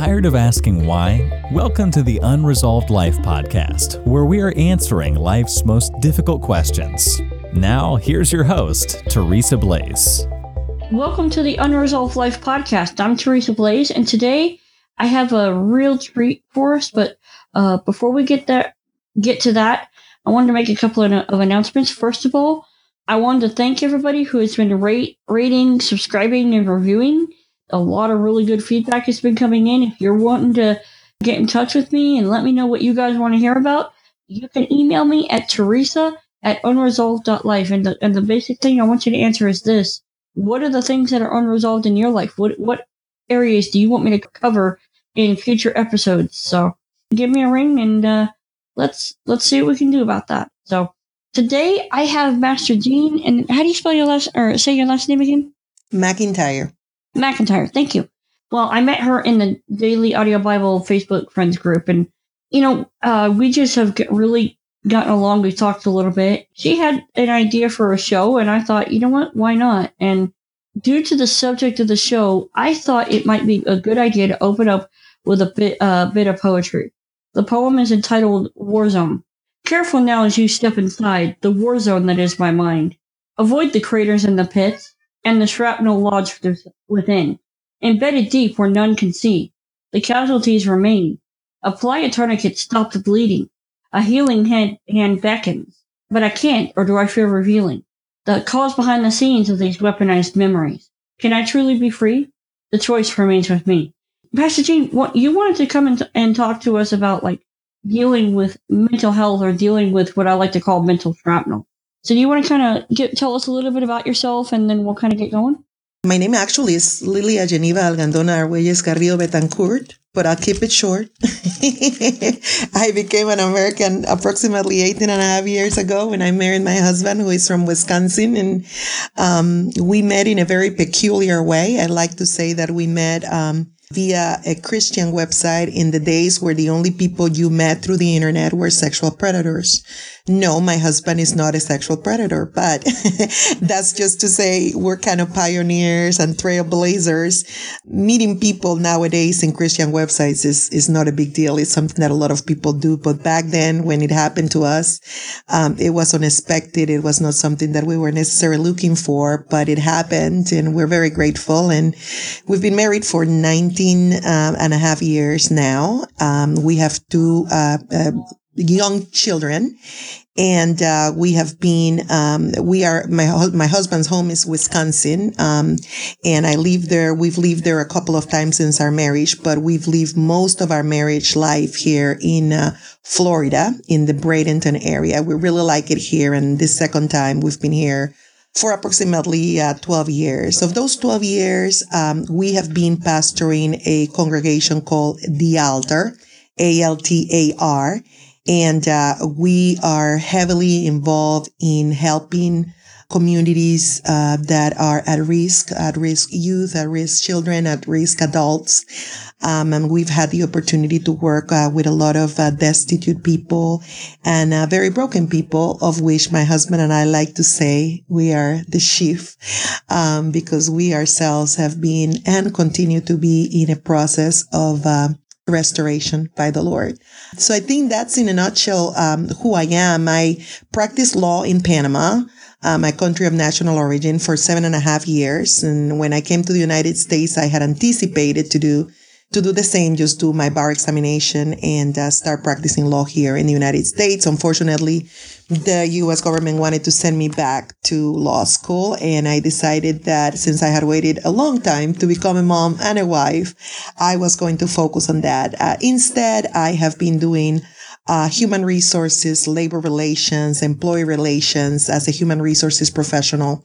Tired of asking why? Welcome to the Unresolved Life podcast, where we are answering life's most difficult questions. Now, here's your host, Teresa Blaze. Welcome to the Unresolved Life podcast. I'm Teresa Blaze, and today I have a real treat for us. But uh, before we get that, get to that, I wanted to make a couple of, of announcements. First of all, I wanted to thank everybody who has been rate, rating, subscribing, and reviewing a lot of really good feedback has been coming in. If you're wanting to get in touch with me and let me know what you guys want to hear about, you can email me at teresa at unresolved.life. And the, and the basic thing I want you to answer is this. What are the things that are unresolved in your life? What, what areas do you want me to cover in future episodes? So give me a ring and, uh, let's, let's see what we can do about that. So today I have Master Gene and how do you spell your last, or say your last name again? McIntyre. McIntyre, thank you. Well, I met her in the Daily Audio Bible Facebook friends group, and you know, uh, we just have really gotten along. We talked a little bit. She had an idea for a show, and I thought, you know what, why not? And due to the subject of the show, I thought it might be a good idea to open up with a bit, uh, bit of poetry. The poem is entitled War Zone. Careful now as you step inside the war zone that is my mind. Avoid the craters and the pits and the shrapnel lodged within, embedded deep where none can see. The casualties remain. Apply a tourniquet, stop the bleeding. A healing hand, hand beckons, but I can't, or do I fear revealing the cause behind the scenes of these weaponized memories? Can I truly be free? The choice remains with me. Pastor Gene, what you wanted to come and, and talk to us about like dealing with mental health or dealing with what I like to call mental shrapnel. So do you want to kind of tell us a little bit about yourself and then we'll kind of get going? My name actually is Lilia Geneva Algandona Arguelles Carrillo Betancourt, but I'll keep it short. I became an American approximately 18 and a half years ago when I married my husband, who is from Wisconsin. And um, we met in a very peculiar way. I like to say that we met um, via a Christian website in the days where the only people you met through the internet were sexual predators. No, my husband is not a sexual predator, but that's just to say we're kind of pioneers and trailblazers. Meeting people nowadays in Christian websites is, is not a big deal. It's something that a lot of people do. But back then, when it happened to us, um, it was unexpected. It was not something that we were necessarily looking for, but it happened and we're very grateful. And we've been married for 19 um, and a half years now. Um, we have two, uh, uh, young children and uh, we have been um, we are my my husband's home is Wisconsin um, and I live there we've lived there a couple of times since our marriage but we've lived most of our marriage life here in uh, Florida in the Bradenton area we really like it here and this second time we've been here for approximately uh, 12 years. Of those 12 years, um, we have been pastoring a congregation called The Altar, A-L-T-A-R, and uh, we are heavily involved in helping communities uh, that are at risk, at risk youth, at risk children, at risk adults. Um, and we've had the opportunity to work uh, with a lot of uh, destitute people and uh, very broken people, of which my husband and I like to say we are the chief, um, because we ourselves have been and continue to be in a process of uh, restoration by the Lord. So I think that's in a nutshell um, who I am. I practice law in Panama. Uh, my country of national origin for seven and a half years. And when I came to the United States, I had anticipated to do to do the same, just do my bar examination and uh, start practicing law here in the United States. Unfortunately, the U.S. government wanted to send me back to law school, and I decided that since I had waited a long time to become a mom and a wife, I was going to focus on that. Uh, instead, I have been doing uh, human resources, labor relations, employee relations as a human resources professional.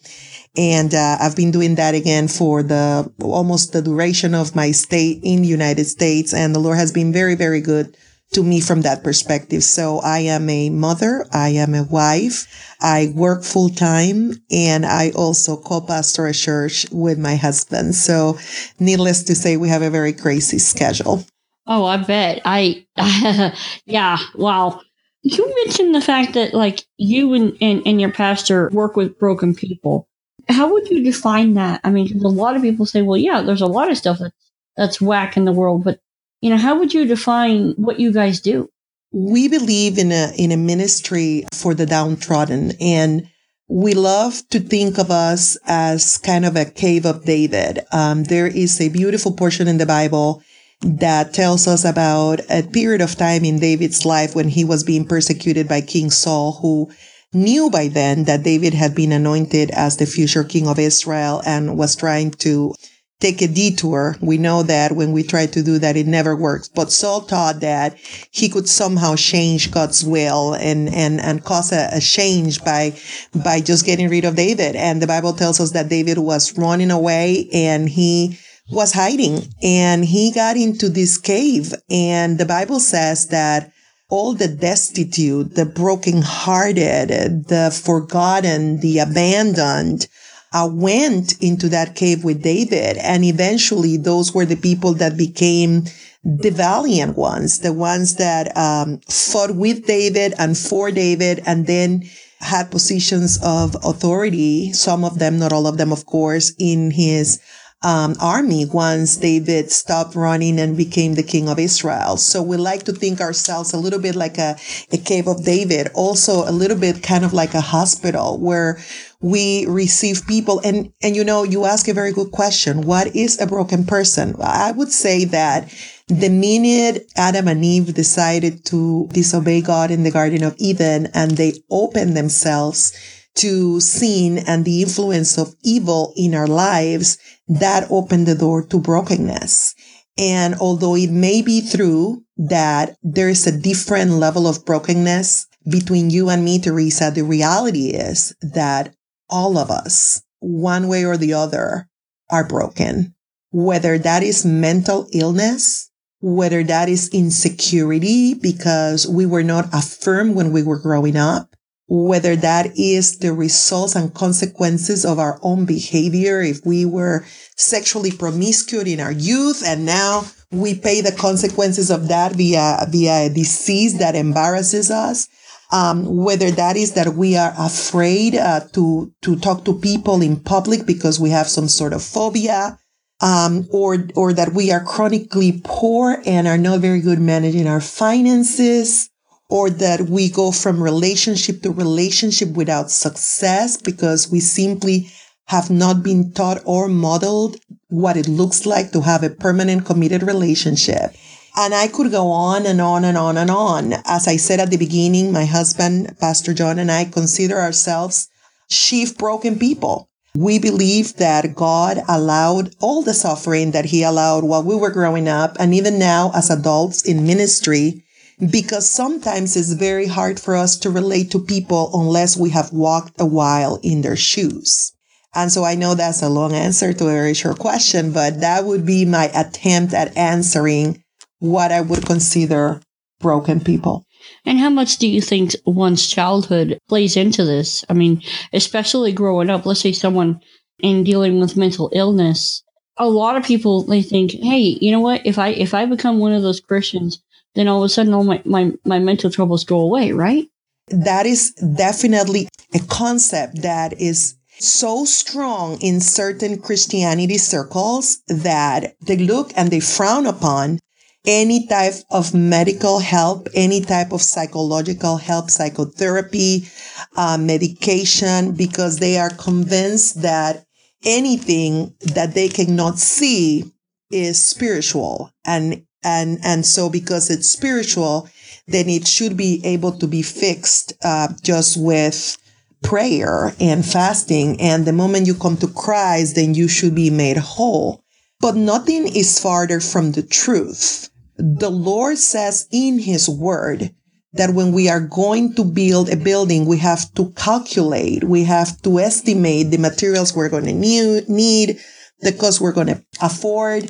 And uh, I've been doing that again for the almost the duration of my stay in the United States. And the Lord has been very, very good to me from that perspective. So I am a mother. I am a wife. I work full time and I also co-pastor a church with my husband. So needless to say, we have a very crazy schedule. Oh, I bet. I, yeah, wow. You mentioned the fact that like you and, and, and your pastor work with broken people how would you define that? I mean, a lot of people say, well, yeah, there's a lot of stuff that's, that's whack in the world, but You know, how would you define what you guys do? We believe in a in a ministry for the downtrodden and we love to think of us as kind of a cave of David. Um, there is a beautiful portion in the Bible that tells us about a period of time in David's life when he was being persecuted by King Saul, who knew by then that David had been anointed as the future king of Israel and was trying to take a detour. We know that when we try to do that, it never works. But Saul thought that he could somehow change God's will and, and, and cause a, a, change by, by just getting rid of David. And the Bible tells us that David was running away and he was hiding and he got into this cave. And the Bible says that all the destitute, the brokenhearted, the forgotten, the abandoned, uh, went into that cave with David. And eventually those were the people that became the valiant ones, the ones that um, fought with David and for David and then had positions of authority. Some of them, not all of them, of course, in his um, army once David stopped running and became the king of Israel. So we like to think ourselves a little bit like a, a cave of David, also a little bit kind of like a hospital where we receive people. And, and you know, you ask a very good question. What is a broken person? I would say that the minute Adam and Eve decided to disobey God in the Garden of Eden and they opened themselves to sin and the influence of evil in our lives, that opened the door to brokenness. And although it may be true that there is a different level of brokenness between you and me, Teresa, the reality is that all of us, one way or the other, are broken. Whether that is mental illness, whether that is insecurity because we were not affirmed when we were growing up, whether that is the results and consequences of our own behavior. If we were sexually promiscuous in our youth and now we pay the consequences of that via, via a disease that embarrasses us. Um, whether that is that we are afraid uh, to to talk to people in public because we have some sort of phobia, um, or or that we are chronically poor and are not very good managing our finances, or that we go from relationship to relationship without success because we simply have not been taught or modeled what it looks like to have a permanent committed relationship. And I could go on and on and on and on. As I said at the beginning, my husband, Pastor John, and I consider ourselves chief broken people. We believe that God allowed all the suffering that he allowed while we were growing up and even now as adults in ministry because sometimes it's very hard for us to relate to people unless we have walked a while in their shoes. And so I know that's a long answer to a very short question, but that would be my attempt at answering what I would consider broken people. And how much do you think one's childhood plays into this? I mean, especially growing up, let's say someone in dealing with mental illness, a lot of people they think, hey, you know what? If I if I become one of those Christians then all of a sudden all my, my, my mental troubles go away, right? That is definitely a concept that is so strong in certain Christianity circles that they look and they frown upon any type of medical help, any type of psychological help, psychotherapy, uh, medication, because they are convinced that anything that they cannot see is spiritual and and and so because it's spiritual then it should be able to be fixed uh, just with prayer and fasting. And the moment you come to christ then you should be made whole. But nothing is farther from the truth. The lord says in his word that when we are going to build a building, we have to calculate, we have to estimate the materials we're going to need, the cost we're going to afford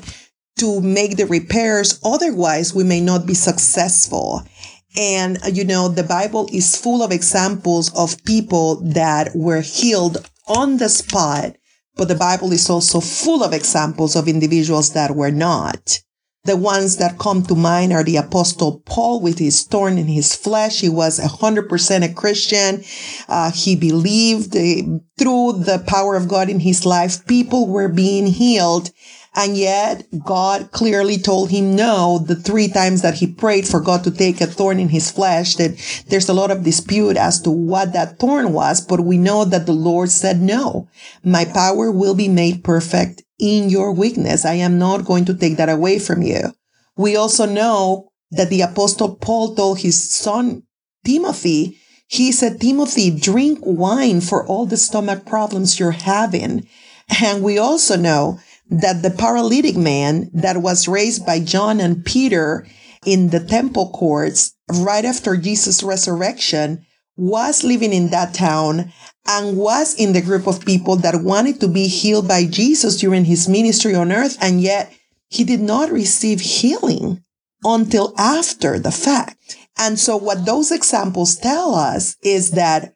to make the repairs. Otherwise, we may not be successful. And, you know, the Bible is full of examples of people that were healed on the spot, but the Bible is also full of examples of individuals that were not. The ones that come to mind are the apostle Paul with his thorn in his flesh. He was a hundred percent a Christian. Uh, he believed uh, through the power of God in his life, people were being healed And yet God clearly told him no the three times that he prayed for God to take a thorn in his flesh that there's a lot of dispute as to what that thorn was, but we know that the Lord said no. My power will be made perfect in your weakness. I am not going to take that away from you. We also know that the apostle Paul told his son Timothy, he said, Timothy, drink wine for all the stomach problems you're having. And we also know that the paralytic man that was raised by John and Peter in the temple courts right after Jesus' resurrection was living in that town and was in the group of people that wanted to be healed by Jesus during his ministry on earth. And yet he did not receive healing until after the fact. And so what those examples tell us is that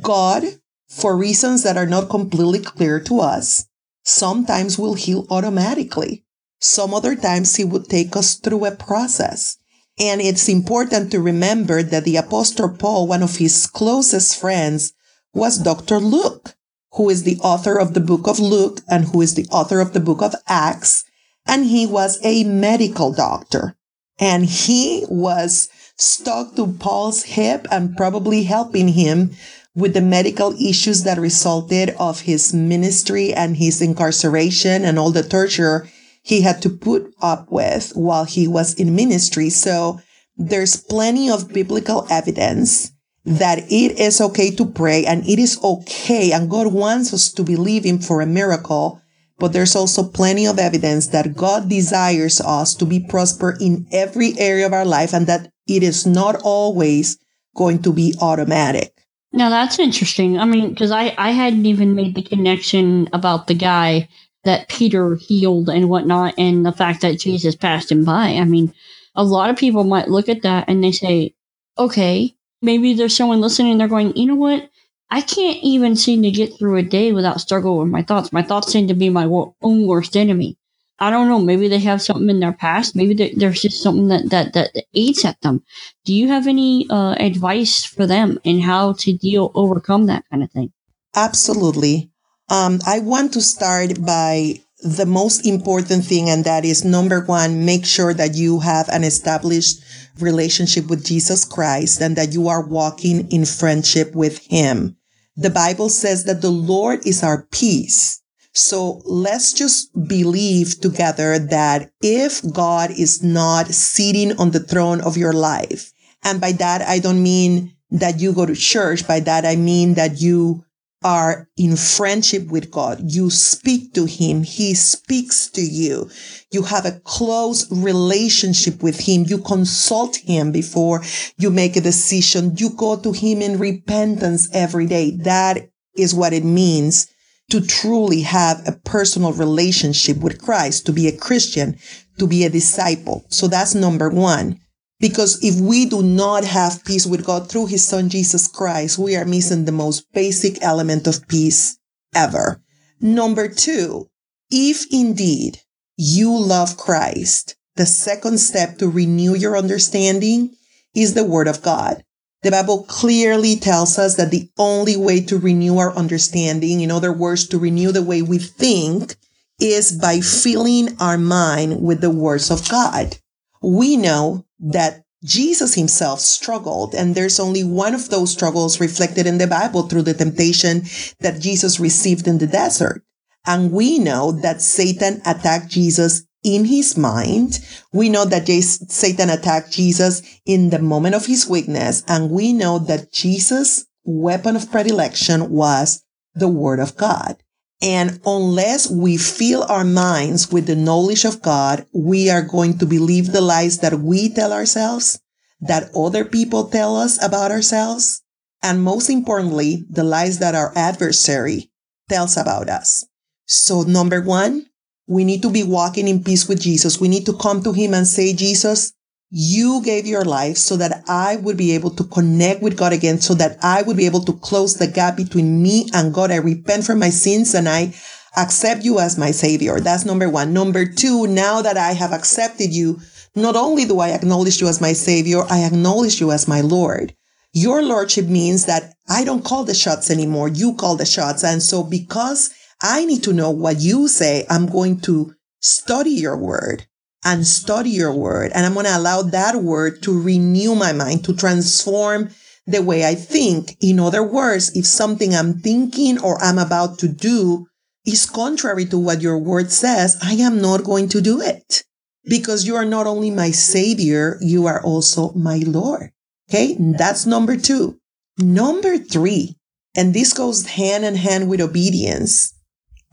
God, for reasons that are not completely clear to us, sometimes will heal automatically. Some other times he would take us through a process. And it's important to remember that the apostle Paul, one of his closest friends, was Dr. Luke, who is the author of the book of Luke and who is the author of the book of Acts. And he was a medical doctor and he was stuck to Paul's hip and probably helping him with the medical issues that resulted of his ministry and his incarceration and all the torture he had to put up with while he was in ministry. So there's plenty of biblical evidence that it is okay to pray and it is okay. And God wants us to believe him for a miracle. But there's also plenty of evidence that God desires us to be prosper in every area of our life and that it is not always going to be automatic. Now that's interesting. I mean, because I, I hadn't even made the connection about the guy that Peter healed and whatnot, and the fact that Jesus passed him by. I mean, a lot of people might look at that and they say, okay, maybe there's someone listening, they're going, you know what? I can't even seem to get through a day without struggling with my thoughts. My thoughts seem to be my own worst enemy. I don't know. Maybe they have something in their past. Maybe there's just something that, that, that eats at them. Do you have any uh, advice for them in how to deal, overcome that kind of thing? Absolutely. Um, I want to start by the most important thing, and that is number one, make sure that you have an established relationship with Jesus Christ and that you are walking in friendship with Him. The Bible says that the Lord is our peace. So let's just believe together that if God is not sitting on the throne of your life, and by that I don't mean that you go to church, by that I mean that you are in friendship with God. You speak to him. He speaks to you. You have a close relationship with him. You consult him before you make a decision. You go to him in repentance every day. That is what it means to truly have a personal relationship with Christ, to be a Christian, to be a disciple. So that's number one. Because if we do not have peace with God through his son Jesus Christ, we are missing the most basic element of peace ever. Number two, if indeed you love Christ, the second step to renew your understanding is the word of God. The Bible clearly tells us that the only way to renew our understanding, in other words, to renew the way we think, is by filling our mind with the words of God. We know that Jesus himself struggled, and there's only one of those struggles reflected in the Bible through the temptation that Jesus received in the desert. And we know that Satan attacked Jesus in his mind. We know that Satan attacked Jesus in the moment of his weakness. And we know that Jesus' weapon of predilection was the word of God. And unless we fill our minds with the knowledge of God, we are going to believe the lies that we tell ourselves, that other people tell us about ourselves, and most importantly, the lies that our adversary tells about us. So number one, we need to be walking in peace with Jesus. We need to come to him and say, Jesus, you gave your life so that I would be able to connect with God again, so that I would be able to close the gap between me and God. I repent for my sins and I accept you as my savior. That's number one. Number two, now that I have accepted you, not only do I acknowledge you as my savior, I acknowledge you as my Lord. Your lordship means that I don't call the shots anymore. You call the shots. And so because I need to know what you say, I'm going to study your word and study your word. And I'm going to allow that word to renew my mind, to transform the way I think. In other words, if something I'm thinking or I'm about to do is contrary to what your word says, I am not going to do it because you are not only my savior, you are also my Lord. Okay. That's number two. Number three, and this goes hand in hand with obedience.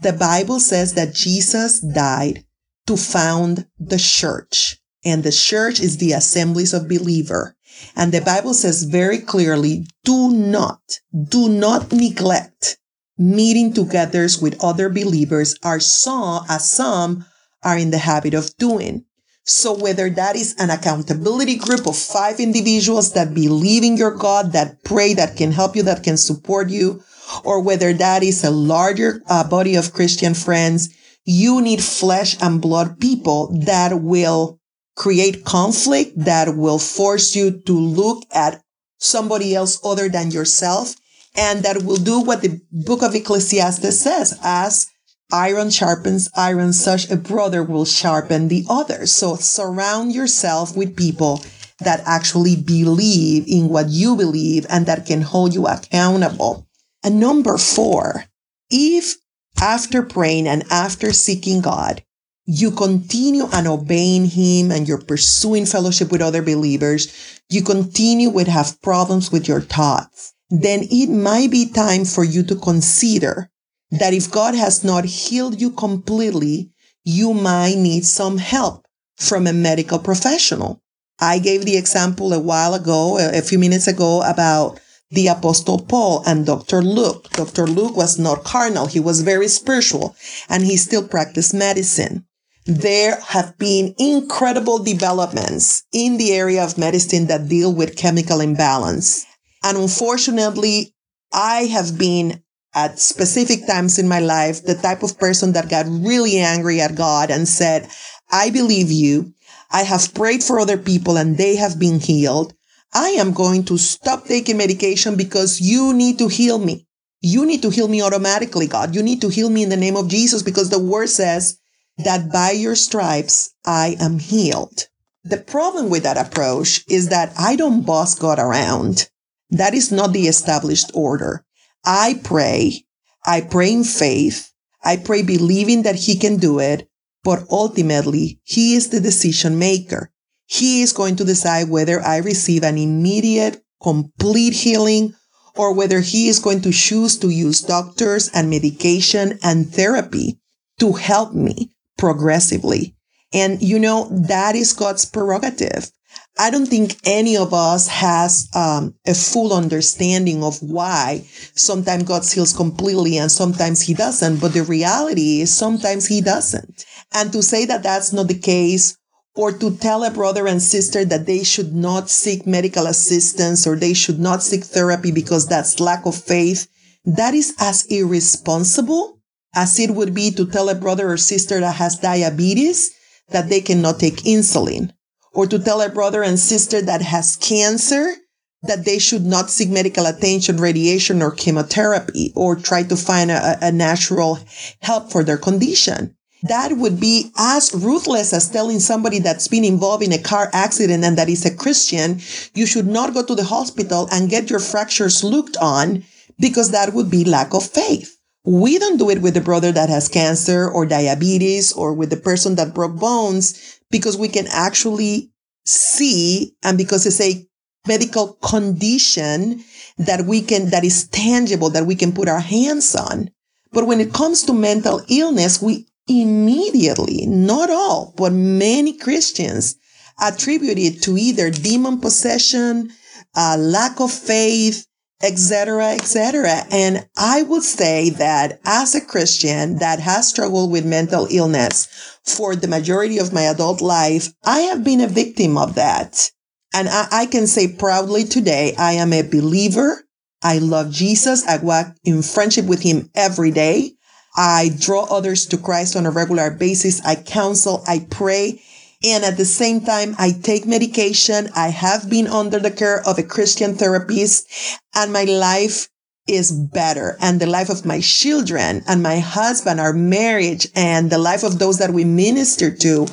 The Bible says that Jesus died to found the church and the church is the assemblies of believer. And the Bible says very clearly, do not, do not neglect meeting together with other believers are some, as some are in the habit of doing. So whether that is an accountability group of five individuals that believe in your God, that pray, that can help you, that can support you, or whether that is a larger uh, body of Christian friends, you need flesh and blood people that will create conflict, that will force you to look at somebody else other than yourself, and that will do what the book of Ecclesiastes says, as iron sharpens iron, such a brother will sharpen the other. So surround yourself with people that actually believe in what you believe and that can hold you accountable. And number four, if after praying and after seeking God, you continue and obeying him and you're pursuing fellowship with other believers, you continue to have problems with your thoughts, then it might be time for you to consider that if God has not healed you completely, you might need some help from a medical professional. I gave the example a while ago, a few minutes ago about the apostle Paul and Dr. Luke. Dr. Luke was not carnal. He was very spiritual and he still practiced medicine. There have been incredible developments in the area of medicine that deal with chemical imbalance. And unfortunately, I have been at specific times in my life, the type of person that got really angry at God and said, I believe you. I have prayed for other people and they have been healed. I am going to stop taking medication because you need to heal me. You need to heal me automatically, God. You need to heal me in the name of Jesus because the word says that by your stripes, I am healed. The problem with that approach is that I don't boss God around. That is not the established order. I pray. I pray in faith. I pray believing that he can do it. But ultimately, he is the decision maker. He is going to decide whether I receive an immediate, complete healing or whether he is going to choose to use doctors and medication and therapy to help me progressively. And you know, that is God's prerogative. I don't think any of us has um, a full understanding of why sometimes God heals completely and sometimes he doesn't. But the reality is sometimes he doesn't. And to say that that's not the case or to tell a brother and sister that they should not seek medical assistance or they should not seek therapy because that's lack of faith, that is as irresponsible as it would be to tell a brother or sister that has diabetes that they cannot take insulin or to tell a brother and sister that has cancer that they should not seek medical attention, radiation or chemotherapy or try to find a, a natural help for their condition. That would be as ruthless as telling somebody that's been involved in a car accident and that is a Christian, you should not go to the hospital and get your fractures looked on because that would be lack of faith. We don't do it with the brother that has cancer or diabetes or with the person that broke bones because we can actually see and because it's a medical condition that we can, that is tangible, that we can put our hands on. But when it comes to mental illness, we immediately, not all, but many Christians attribute it to either demon possession, uh, lack of faith, etc., etc. And I would say that as a Christian that has struggled with mental illness for the majority of my adult life, I have been a victim of that. And I, I can say proudly today, I am a believer. I love Jesus. I walk in friendship with him every day. I draw others to Christ on a regular basis. I counsel. I pray. And at the same time, I take medication. I have been under the care of a Christian therapist and my life is better and the life of my children and my husband, our marriage and the life of those that we minister to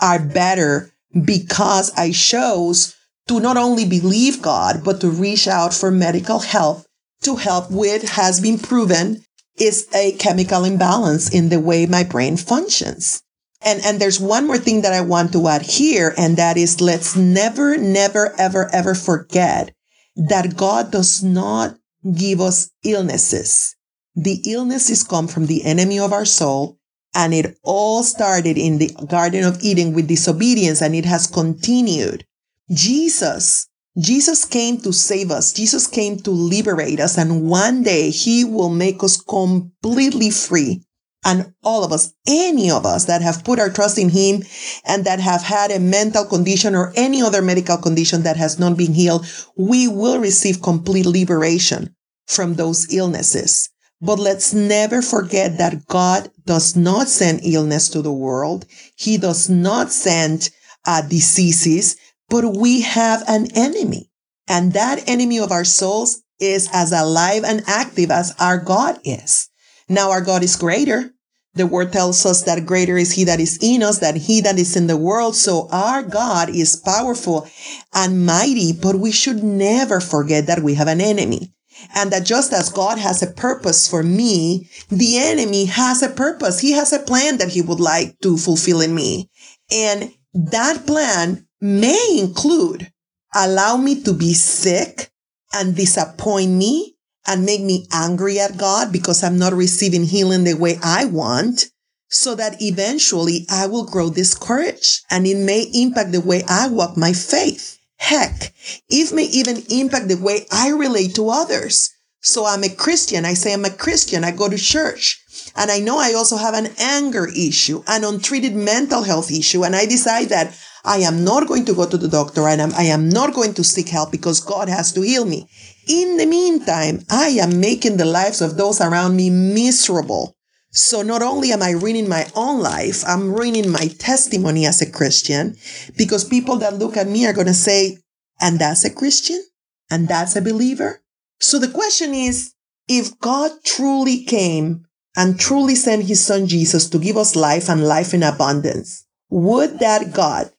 are better because I chose to not only believe God, but to reach out for medical help to help with has been proven is a chemical imbalance in the way my brain functions. And, and there's one more thing that I want to add here, and that is let's never, never, ever, ever forget that God does not give us illnesses. The illnesses come from the enemy of our soul, and it all started in the Garden of Eden with disobedience, and it has continued. Jesus Jesus came to save us. Jesus came to liberate us. And one day he will make us completely free. And all of us, any of us that have put our trust in him and that have had a mental condition or any other medical condition that has not been healed, we will receive complete liberation from those illnesses. But let's never forget that God does not send illness to the world. He does not send uh, diseases but we have an enemy. And that enemy of our souls is as alive and active as our God is. Now our God is greater. The word tells us that greater is he that is in us than he that is in the world. So our God is powerful and mighty, but we should never forget that we have an enemy. And that just as God has a purpose for me, the enemy has a purpose. He has a plan that he would like to fulfill in me. And that plan may include allow me to be sick and disappoint me and make me angry at God because I'm not receiving healing the way I want so that eventually I will grow discouraged and it may impact the way I walk my faith. Heck, it may even impact the way I relate to others. So I'm a Christian. I say I'm a Christian. I go to church. And I know I also have an anger issue, an untreated mental health issue. And I decide that I am not going to go to the doctor and I'm, I am not going to seek help because God has to heal me. In the meantime, I am making the lives of those around me miserable. So not only am I ruining my own life, I'm ruining my testimony as a Christian because people that look at me are going to say, and that's a Christian? And that's a believer? So the question is, if God truly came and truly sent his son Jesus to give us life and life in abundance, would that God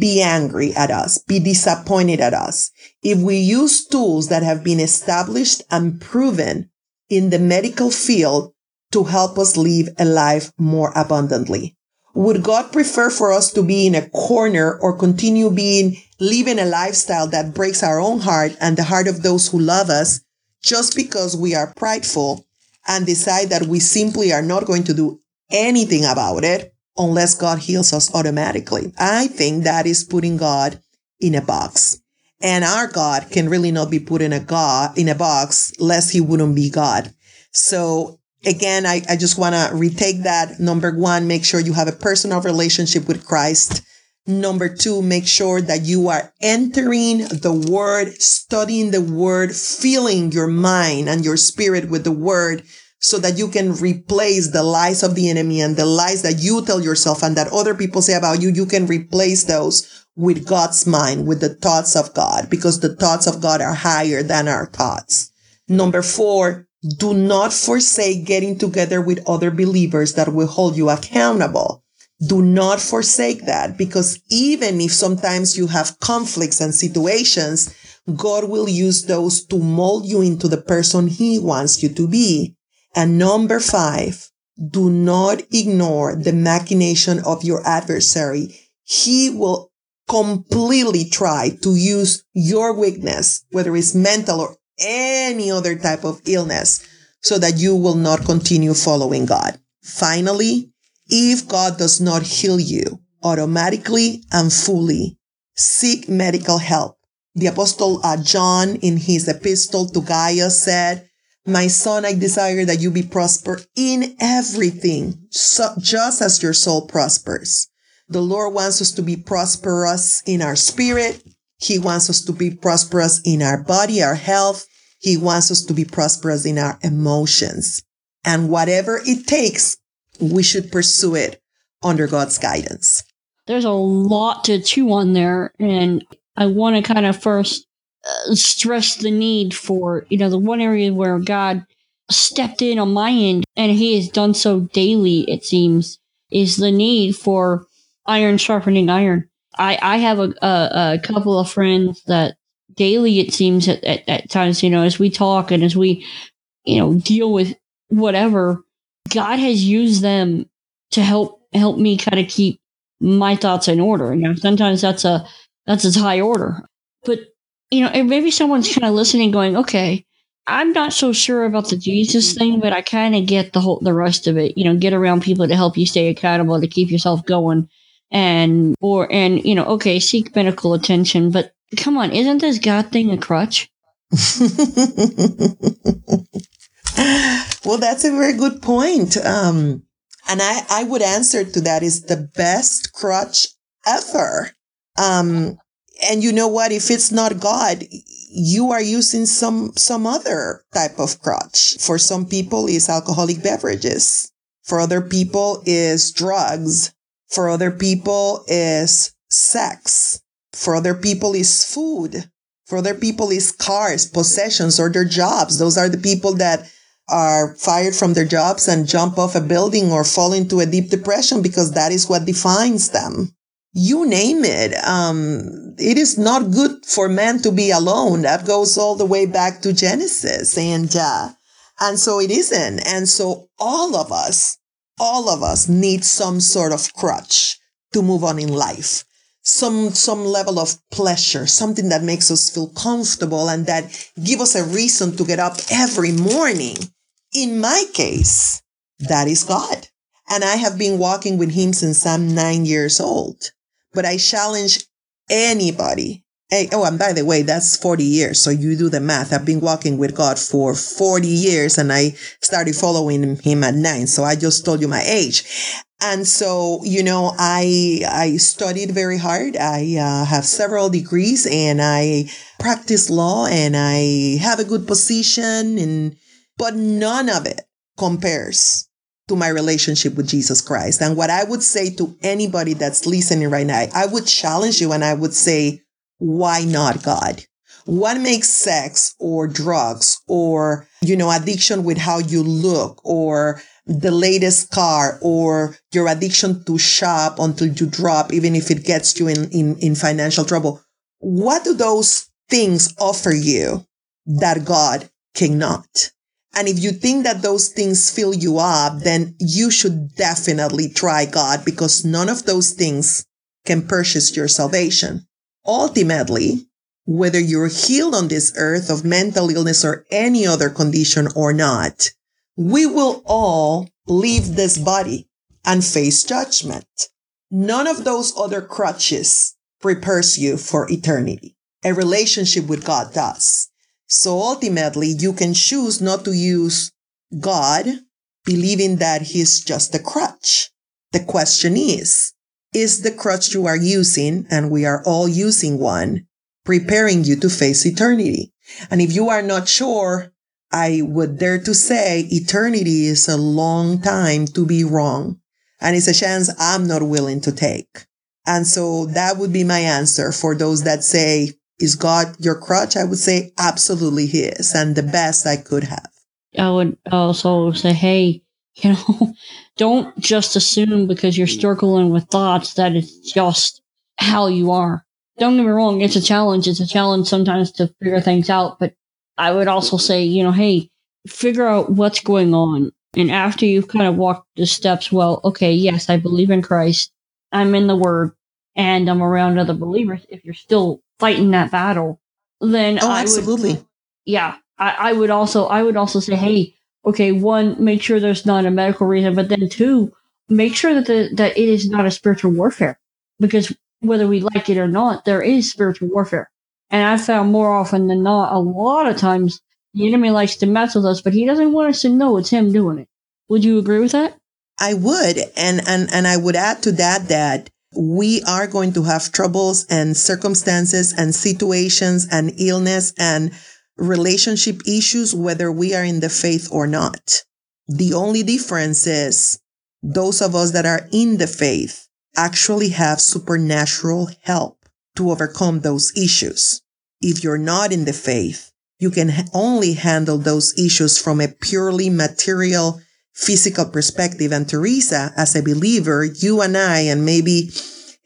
be angry at us, be disappointed at us. If we use tools that have been established and proven in the medical field to help us live a life more abundantly. Would God prefer for us to be in a corner or continue being, living a lifestyle that breaks our own heart and the heart of those who love us just because we are prideful and decide that we simply are not going to do anything about it unless God heals us automatically. I think that is putting God in a box. And our God can really not be put in a God in a box lest he wouldn't be God. So again, I, I just want to retake that. Number one, make sure you have a personal relationship with Christ. Number two, make sure that you are entering the word, studying the word, filling your mind and your spirit with the word so that you can replace the lies of the enemy and the lies that you tell yourself and that other people say about you. You can replace those with God's mind, with the thoughts of God, because the thoughts of God are higher than our thoughts. Number four, do not forsake getting together with other believers that will hold you accountable. Do not forsake that because even if sometimes you have conflicts and situations, God will use those to mold you into the person he wants you to be. And number five, do not ignore the machination of your adversary. He will completely try to use your weakness, whether it's mental or any other type of illness, so that you will not continue following God. Finally, if God does not heal you automatically and fully, seek medical help. The apostle uh, John in his epistle to Gaius said, my son, I desire that you be prosper in everything, so, just as your soul prospers. The Lord wants us to be prosperous in our spirit. He wants us to be prosperous in our body, our health. He wants us to be prosperous in our emotions. And whatever it takes, we should pursue it under God's guidance. There's a lot to chew on there. And I want to kind of first uh, stress the need for, you know, the one area where God stepped in on my end, and He has done so daily, it seems, is the need for iron sharpening iron. I, I have a, a, a couple of friends that daily, it seems, at, at, at times, you know, as we talk and as we, you know, deal with whatever, God has used them to help help me kind of keep my thoughts in order. You know, sometimes that's a that's a high order. But you know, maybe someone's kind of listening, going, "Okay, I'm not so sure about the Jesus mm-hmm. thing, but I kind of get the whole the rest of it. You know, get around people to help you stay accountable, to keep yourself going, and or and you know, okay, seek medical attention. But come on, isn't this God thing a crutch? well, that's a very good point. Um, and I, I would answer to that is the best crutch ever. Um, and you know what? If it's not God, you are using some, some other type of crutch. For some people is alcoholic beverages. For other people is drugs. For other people is sex. For other people is food. For other people is cars, possessions, or their jobs. Those are the people that are fired from their jobs and jump off a building or fall into a deep depression because that is what defines them. You name it. Um, it is not good for man to be alone. That goes all the way back to Genesis. And, uh, and so it isn't. And so all of us, all of us need some sort of crutch to move on in life. Some, some level of pleasure, something that makes us feel comfortable and that give us a reason to get up every morning in my case, that is God. And I have been walking with him since I'm nine years old. But I challenge anybody. Hey, oh, and by the way, that's 40 years. So you do the math. I've been walking with God for 40 years and I started following him at nine. So I just told you my age. And so, you know, I, I studied very hard. I uh, have several degrees and I practice law and I have a good position and but none of it compares to my relationship with Jesus Christ. And what I would say to anybody that's listening right now, I would challenge you and I would say, why not God? What makes sex or drugs or, you know, addiction with how you look or the latest car or your addiction to shop until you drop, even if it gets you in, in, in financial trouble? What do those things offer you that God cannot? And if you think that those things fill you up, then you should definitely try God because none of those things can purchase your salvation. Ultimately, whether you're healed on this earth of mental illness or any other condition or not, we will all leave this body and face judgment. None of those other crutches prepares you for eternity. A relationship with God does. So ultimately, you can choose not to use God, believing that He's just a crutch. The question is, is the crutch you are using, and we are all using one, preparing you to face eternity? And if you are not sure, I would dare to say eternity is a long time to be wrong. And it's a chance I'm not willing to take. And so that would be my answer for those that say, is God your crutch? I would say absolutely he is and the best I could have. I would also say, hey, you know, don't just assume because you're mm. struggling with thoughts that it's just how you are. Don't get me wrong, it's a challenge. It's a challenge sometimes to figure things out. But I would also say, you know, hey, figure out what's going on. And after you've kind of walked the steps, well, okay, yes, I believe in Christ. I'm in the Word and I'm around other believers. If you're still fighting that battle, then oh, I absolutely. Would, yeah, I, I would also I would also say, hey, okay, one, make sure there's not a medical reason, but then two, make sure that the, that it is not a spiritual warfare, because whether we like it or not, there is spiritual warfare. And I've found more often than not, a lot of times the enemy likes to mess with us, but he doesn't want us to know it's him doing it. Would you agree with that? I would, and and and I would add to that that we are going to have troubles and circumstances and situations and illness and relationship issues, whether we are in the faith or not. The only difference is those of us that are in the faith actually have supernatural help to overcome those issues. if you're not in the faith, you can only handle those issues from a purely material, physical perspective. And Teresa, as a believer, you and I, and maybe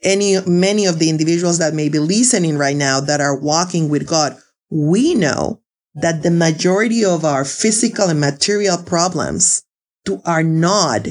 any, many of the individuals that may be listening right now that are walking with God, we know that the majority of our physical and material problems do, are not,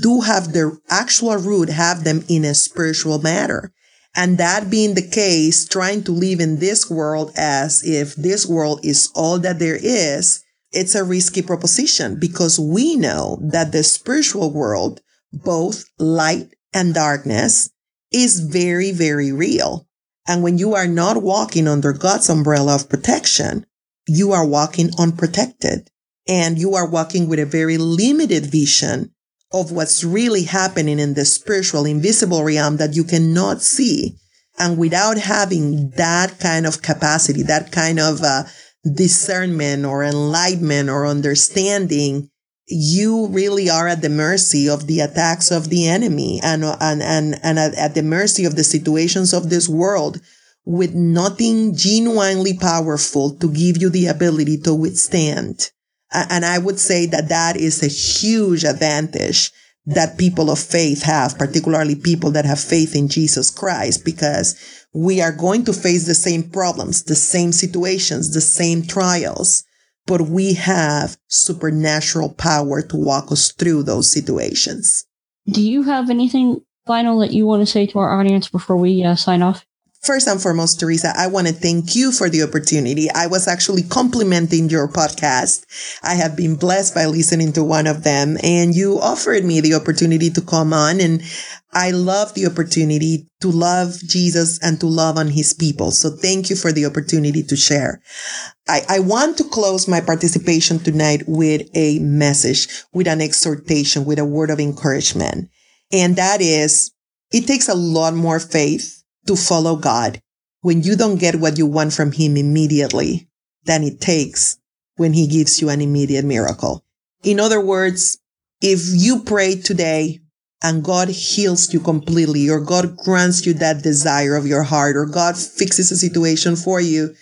do have their actual root, have them in a spiritual matter. And that being the case, trying to live in this world as if this world is all that there is, it's a risky proposition because we know that the spiritual world, both light and darkness, is very, very real. And when you are not walking under God's umbrella of protection, you are walking unprotected and you are walking with a very limited vision of what's really happening in the spiritual invisible realm that you cannot see. And without having that kind of capacity, that kind of uh, discernment or enlightenment or understanding, you really are at the mercy of the attacks of the enemy and, and, and, and at, at the mercy of the situations of this world with nothing genuinely powerful to give you the ability to withstand. And I would say that that is a huge advantage that people of faith have, particularly people that have faith in Jesus Christ, because we are going to face the same problems, the same situations, the same trials, but we have supernatural power to walk us through those situations. Do you have anything final that you want to say to our audience before we uh, sign off? First and foremost, Teresa, I want to thank you for the opportunity. I was actually complimenting your podcast. I have been blessed by listening to one of them and you offered me the opportunity to come on and I love the opportunity to love Jesus and to love on his people. So thank you for the opportunity to share. I, I want to close my participation tonight with a message, with an exhortation, with a word of encouragement. And that is, it takes a lot more faith to follow God when you don't get what you want from Him immediately than it takes when He gives you an immediate miracle. In other words, if you pray today and God heals you completely, or God grants you that desire of your heart, or God fixes a situation for you,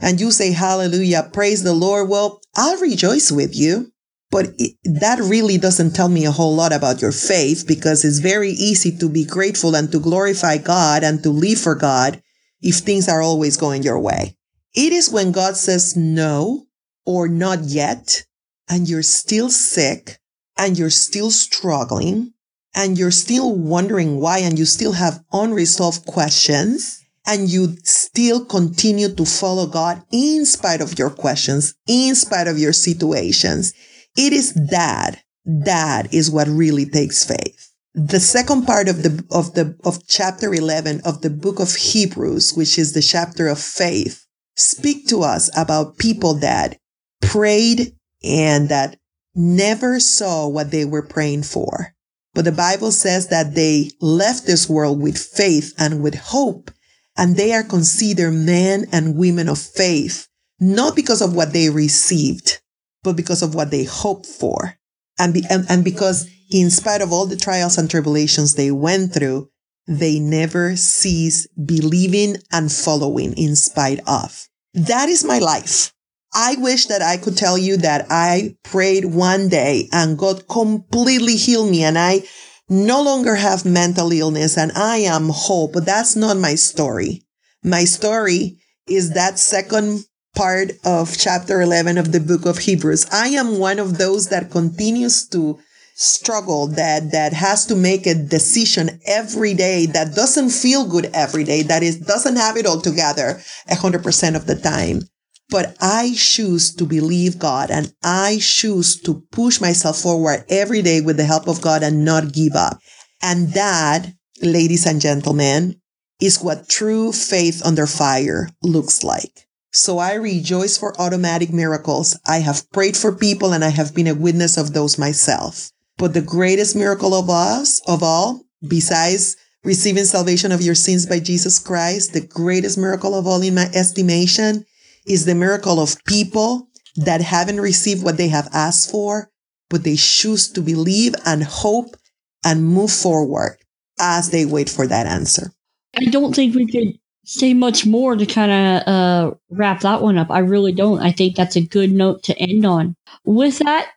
and you say, Hallelujah, praise the Lord, well, I'll rejoice with you. But it, that really doesn't tell me a whole lot about your faith because it's very easy to be grateful and to glorify God and to live for God if things are always going your way. It is when God says no or not yet, and you're still sick and you're still struggling and you're still wondering why and you still have unresolved questions and you still continue to follow God in spite of your questions, in spite of your situations it is that, that is what really takes faith. The second part of the, of the, of chapter 11 of the book of Hebrews, which is the chapter of faith, speak to us about people that prayed and that never saw what they were praying for. But the Bible says that they left this world with faith and with hope, and they are considered men and women of faith, not because of what they received, but because of what they hoped for. And, be, and, and because in spite of all the trials and tribulations they went through, they never cease believing and following in spite of. That is my life. I wish that I could tell you that I prayed one day and God completely healed me and I no longer have mental illness and I am whole, but that's not my story. My story is that second part of chapter 11 of the book of Hebrews. I am one of those that continues to struggle that that has to make a decision every day that doesn't feel good every day that is doesn't have it all together 100% of the time but I choose to believe God and I choose to push myself forward every day with the help of God and not give up. And that, ladies and gentlemen, is what true faith under fire looks like. So I rejoice for automatic miracles. I have prayed for people and I have been a witness of those myself. But the greatest miracle of us, of all, besides receiving salvation of your sins by Jesus Christ, the greatest miracle of all in my estimation is the miracle of people that haven't received what they have asked for, but they choose to believe and hope and move forward as they wait for that answer. I don't think we could say much more to kind of uh, wrap that one up. I really don't. I think that's a good note to end on. With that,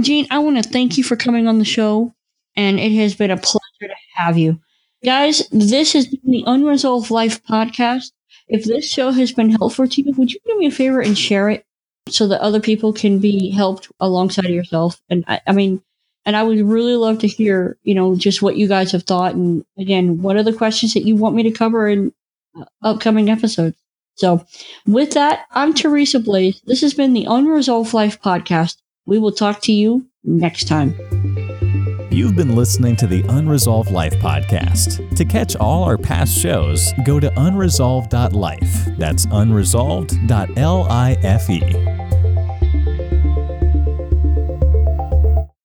Gene, I want to thank you for coming on the show, and it has been a pleasure to have you. Guys, this has been the Unresolved Life podcast. If this show has been helpful to you, would you do me a favor and share it so that other people can be helped alongside yourself? And I, I mean, and I would really love to hear, you know, just what you guys have thought. And again, what are the questions that you want me to cover uh, upcoming episodes? So, with that, I'm Teresa Blaze. This has been the Unresolved Life podcast. We will talk to you next time. You've been listening to the Unresolved Life podcast. To catch all our past shows, go to unresolved.life. That's unresolved.life.